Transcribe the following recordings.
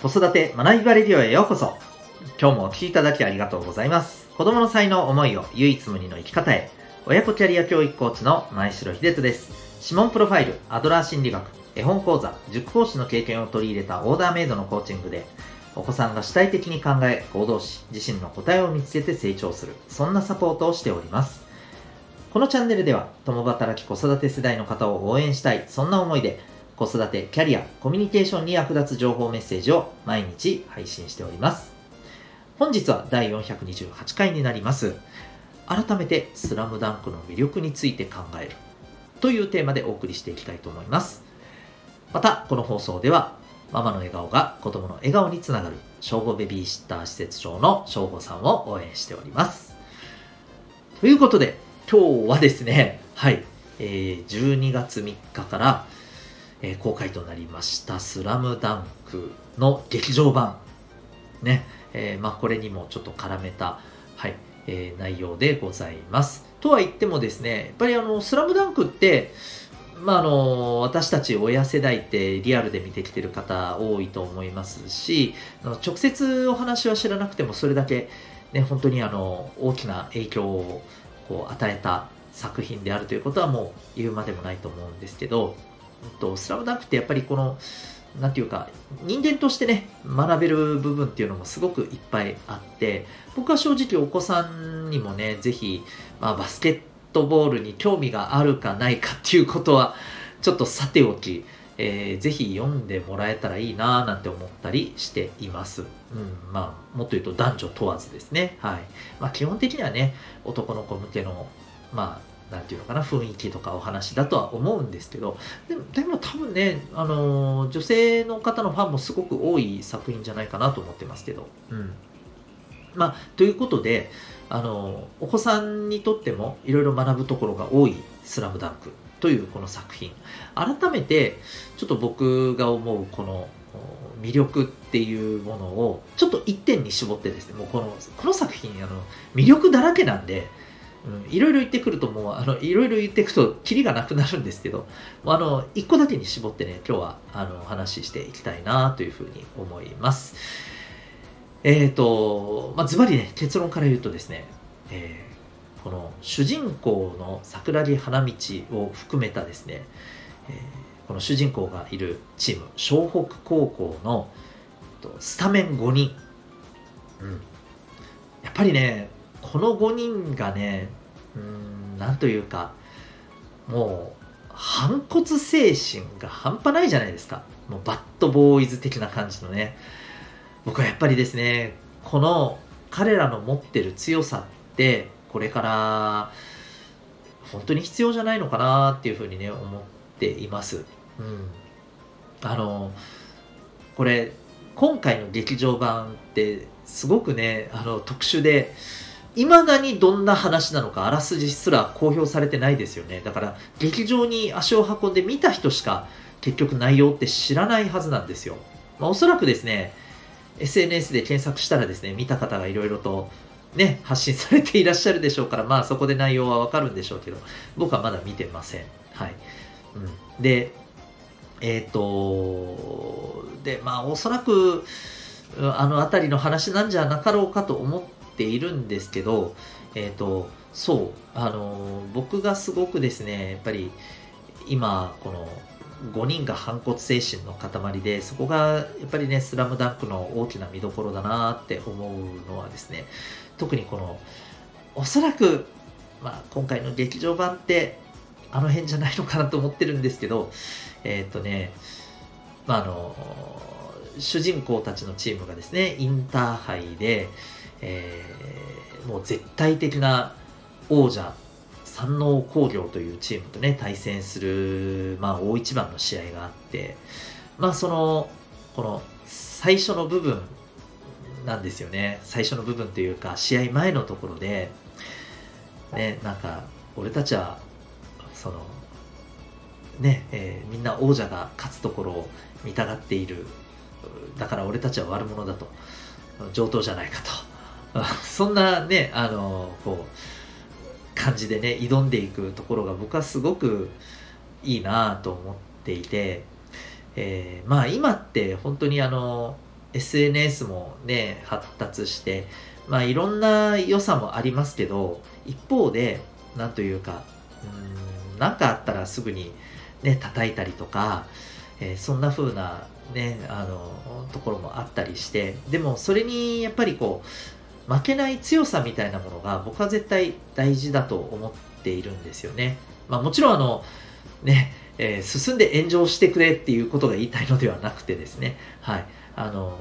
子育て学びバレディオへようこそ。今日もお聴きいただきありがとうございます。子供の才能、思いを唯一無二の生き方へ。親子キャリア教育コーチの前城秀人です。指紋プロファイル、アドラー心理学、絵本講座、塾講師の経験を取り入れたオーダーメイドのコーチングで、お子さんが主体的に考え、行動し、自身の答えを見つけて成長する、そんなサポートをしております。このチャンネルでは、共働き子育て世代の方を応援したい、そんな思いで、子育て、キャリア、コミュニケーションに役立つ情報メッセージを毎日配信しております。本日は第428回になります。改めて、スラムダンクの魅力について考えるというテーマでお送りしていきたいと思います。また、この放送では、ママの笑顔が子供の笑顔につながる、正午ベビーシッター施設長の正午さんを応援しております。ということで、今日はですね、はい、えー12月3日から、えー公開となりました「スラムダンクの劇場版ね、えーまあ、これにもちょっと絡めた、はいえー内容でございます。とは言ってもですねやっぱりあの「スラムダンクってまあ、あの私たち親世代ってリアルで見てきてる方多いと思いますし直接お話は知らなくてもそれだけ、ね、本当にあの大きな影響をこう与えた作品であるということはもう言うまでもないと思うんですけどと、スラムダンクってやっぱりこの、なんていうか、人間としてね、学べる部分っていうのもすごくいっぱいあって、僕は正直お子さんにもね、ぜひ、まあ、バスケットボールに興味があるかないかっていうことは、ちょっとさておき、えーぜひ読んでもらえたらいいなぁなんて思ったりしています。うん、まあ、もっと言うと男女問わずですね。はい。まあ、基本的にはね、男の子向けの、まあ、なんていうのかな、雰囲気とかお話だとは思うんですけど、でも多分ね、あのー女性の方のファンもすごく多い作品じゃないかなと思ってますけど。うん。まあ、ということで、あのーお子さんにとってもいろいろ学ぶところが多い「スラムダンクというこの作品改めてちょっと僕が思うこのお魅力っていうものをちょっと一点に絞ってですねもうこのこの作品あの魅力だらけなんでいろいろ言ってくるともうあのいろいろ言っていくとキリがなくなるんですけどあの一個だけに絞ってね今日はあのお話ししていきたいなというふうに思います。えっ、とまあズバリね結論から言うとですね、えーこの主人公の桜木花道を含めたですね、えーこの主人公がいるチーム湘北高校のスタメン5人、うん、やっぱりねこの5人がねうーんなんというかもう反骨精神が半端ないじゃないですか。もうバッドボーイズ的な感じのね。僕はやっぱりですねこの彼らの持ってる強さってこれから本当に必要じゃないのかなっていうふうにね思っています。うん、あのこれ今回の劇場版ってすごくねあの特殊でいまだにどんな話なのかあらすじすら公表されてないですよね。だから劇場に足を運んで見た人しか結局内容って知らないはずなんですよ、まあ、おそらくですね SNS で検索したらですね見た方がいろいろとね発信されていらっしゃるでしょうからまあそこで内容はわかるんでしょうけど僕はまだ見てません。はい、うん、でえっ、とでまあおそらくあの辺りの話なんじゃなかろうかと思ってているんですけどえっ、とそうあの僕がすごくですねやっぱり今この5人が反骨精神の塊でそこがやっぱりね「スラムダンクの大きな見どころだなって思うのはですね特にこのおそらく、まあ、今回の劇場版ってあの辺じゃないのかなと思ってるんですけどえっ、とねまああの主人公たちのチームがですねインターハイで、えーもう絶対的な王者山王工業というチームとね対戦する、まあ、大一番の試合があってまあそのこの最初の部分なんですよね。最初の部分というか試合前のところでねなんか俺たちはそのね、えーみんな王者が勝つところを見たがっている。だから俺たちは悪者だと。上等じゃないかと。そんなねあのこう感じでね挑んでいくところが僕はすごくいいなと思っていて、えーまあ今って本当にあの SNS もね、発達して、まあいろんな良さもありますけど、一方で、なんというか、うん、なんかあったらすぐにね、叩いたりとか、えー、そんな風なね、あの、ところもあったりして、でもそれにやっぱりこう、負けない強さみたいなものが僕は絶対大事だと思っているんですよね。まあもちろんあの、ね、えー、進んで炎上してくれっていうことが言いたいのではなくてですね、はい、あの、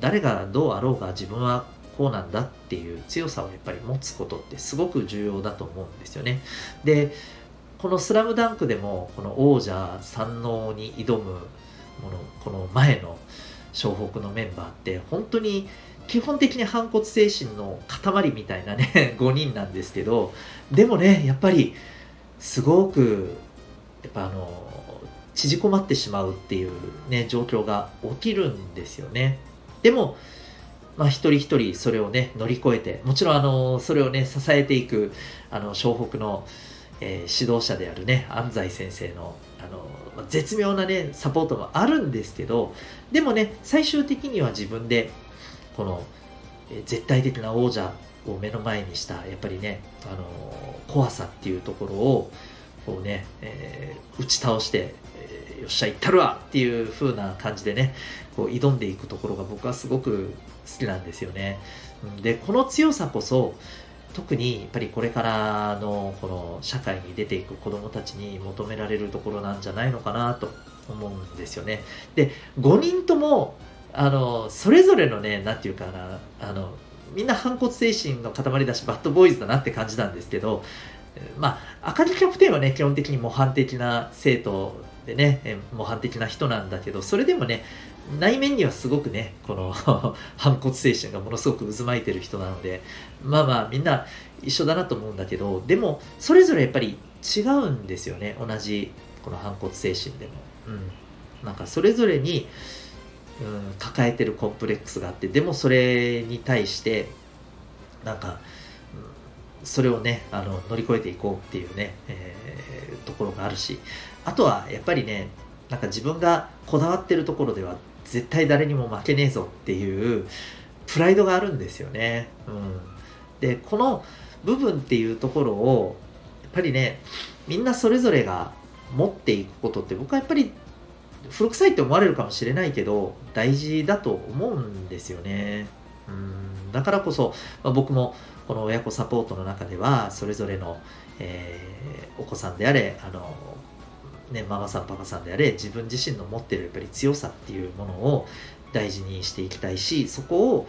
誰がどうあろうが自分はこうなんだっていう強さをやっぱり持つことってすごく重要だと思うんですよね。で、この「スラムダンクでもこの王者三能に挑むものこの前の湘北のメンバーって本当に基本的に反骨精神の塊みたいなね 5人なんですけどでもねやっぱりすごくやっぱあの縮こまってしまうっていうね状況が起きるんですよね。でもまあ、一人一人それをね乗り越えてもちろんあのそれをね支えていくあの湘北のえー、指導者であるね安西先生のあの絶妙なねサポートもあるんですけどでもね最終的には自分でこの、絶対的な王者を目の前にしたやっぱりね、あの怖さっていうところをこうね、えー、打ち倒して、えー、よっしゃ行ったるわっていう風な感じでねこう挑んでいくところが僕はすごく好きなんですよね。でこの強さこそ特にやっぱりこれからのこの社会に出ていく子どもたちに求められるところなんじゃないのかなと思うんですよね。で5人ともあのそれぞれのね何て言うかなあのみんな反骨精神の塊だしバッドボーイズだなって感じなんですけどまあ赤木キャプテンはね基本的に模範的な生徒でね模範的な人なんだけどそれでもね内面にはすごくね、この 反骨精神がものすごく渦巻いてる人なので、まあまあみんな一緒だなと思うんだけど、でもそれぞれやっぱり違うんですよね、同じこの反骨精神でも。うん。なんかそれぞれに、うん、抱えてるコンプレックスがあって、でもそれに対して、なんか、それをね、あの乗り越えていこうっていうね、えー、ところがあるし、あとはやっぱりね、なんか自分がこだわってるところでは絶対誰にも負けねえぞっていうプライドがあるんですよね。うん、でこの部分っていうところをやっぱりねみんなそれぞれが持っていくことって僕はやっぱり古臭いって思われるかもしれないけど大事だと思うんですよね。うんだからこそ、まあ、僕もこの親子サポートの中ではそれぞれの、えー、お子さんであれあのね、ママさんパパさんであれ自分自身の持ってるやっぱり強さっていうものを大事にしていきたいしそこを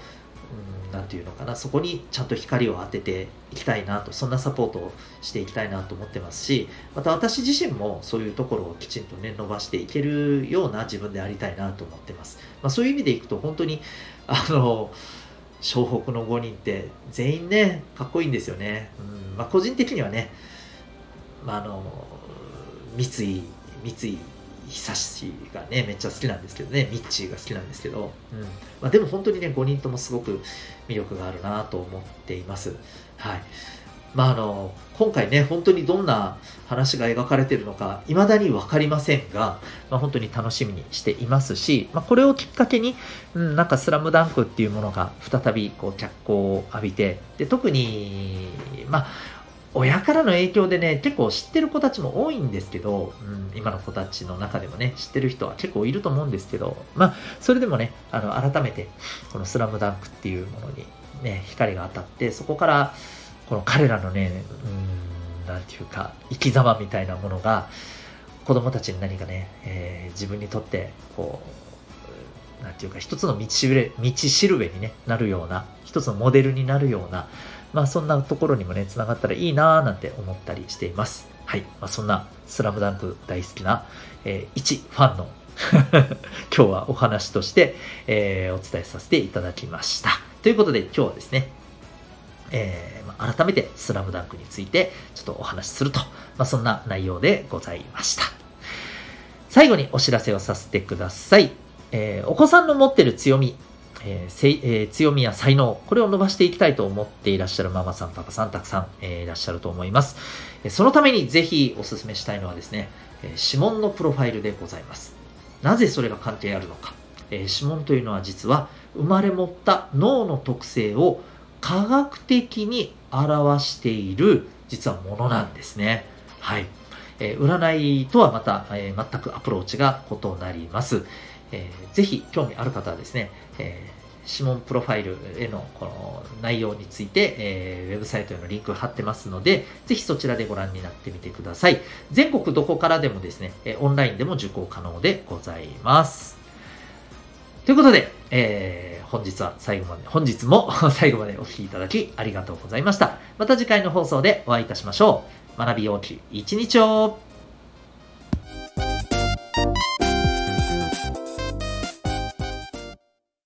何て言うのかな。そこにちゃんと光を当てていきたいなと。そんなサポートをしていきたいなと思ってますしまた私自身もそういうところをきちんとね伸ばしていけるような自分でありたいなと思ってます、まあ、そういう意味でいくと本当にあの湘北の5人って全員ねかっこいいんですよね、うん。まあ、個人的にはね、まあ、あの三井三井久志がねめっちゃ好きなんですけどねミッチーが好きなんですけど、うん。まあ、でも本当にね5人ともすごく魅力があるなと思っています。はい。まああの今回ね本当にどんな話が描かれてるのか未だに分かりませんが、まあ、本当に楽しみにしていますし、まあ、これをきっかけに、うん、なんか「スラムダンクっていうものが再びこう脚光を浴びてで特にまあ親からの影響でね、結構知ってる子たちも多いんですけど、うん、今の子たちの中でもね、知ってる人は結構いると思うんですけど、まあ、それでもね、あの、改めて、このスラムダンクっていうものにね、光が当たって、そこから、この彼らのね、うん、なんていうか、生き様みたいなものが、子供たちに何かね、えー、自分にとって、こう、なんていうか、一つの道しるべ、道しるべに、ね、なるような、一つのモデルになるような、まあそんなところにもね、繋がったらいいなーなんて思ったりしています。はい。まあそんなスラムダンク大好きな、えー、一ファンの 今日はお話として、えー、お伝えさせていただきました。ということで今日はですね、えー、まあ、改めてスラムダンクについてちょっとお話しすると、まあ、そんな内容でございました。最後にお知らせをさせてください。えー、お子さんの持ってる強み、えーえー、強みや才能、これを伸ばしていきたいと思っていらっしゃるママさん、パパさん、たくさん、えー、いらっしゃると思います。そのためにぜひお勧めしたいのはですね、指紋のプロファイルでございます。なぜそれが関係あるのか。えー、指紋というのは実は生まれ持った脳の特性を科学的に表している実はものなんですね。はい。えー、占いとはまた、えー、全くアプローチが異なります。えー、ぜひ興味ある方はですね、えー、指紋プロファイルへのこの内容について、えー、ウェブサイトへのリンク貼ってますので、ぜひそちらでご覧になってみてください。全国どこからでもですね、えオンラインでも受講可能でございます。ということで、えー、本日は最後まで、本日も 最後までお聴きいただきありがとうございました。また次回の放送でお会いいたしましょう。学びようき一日を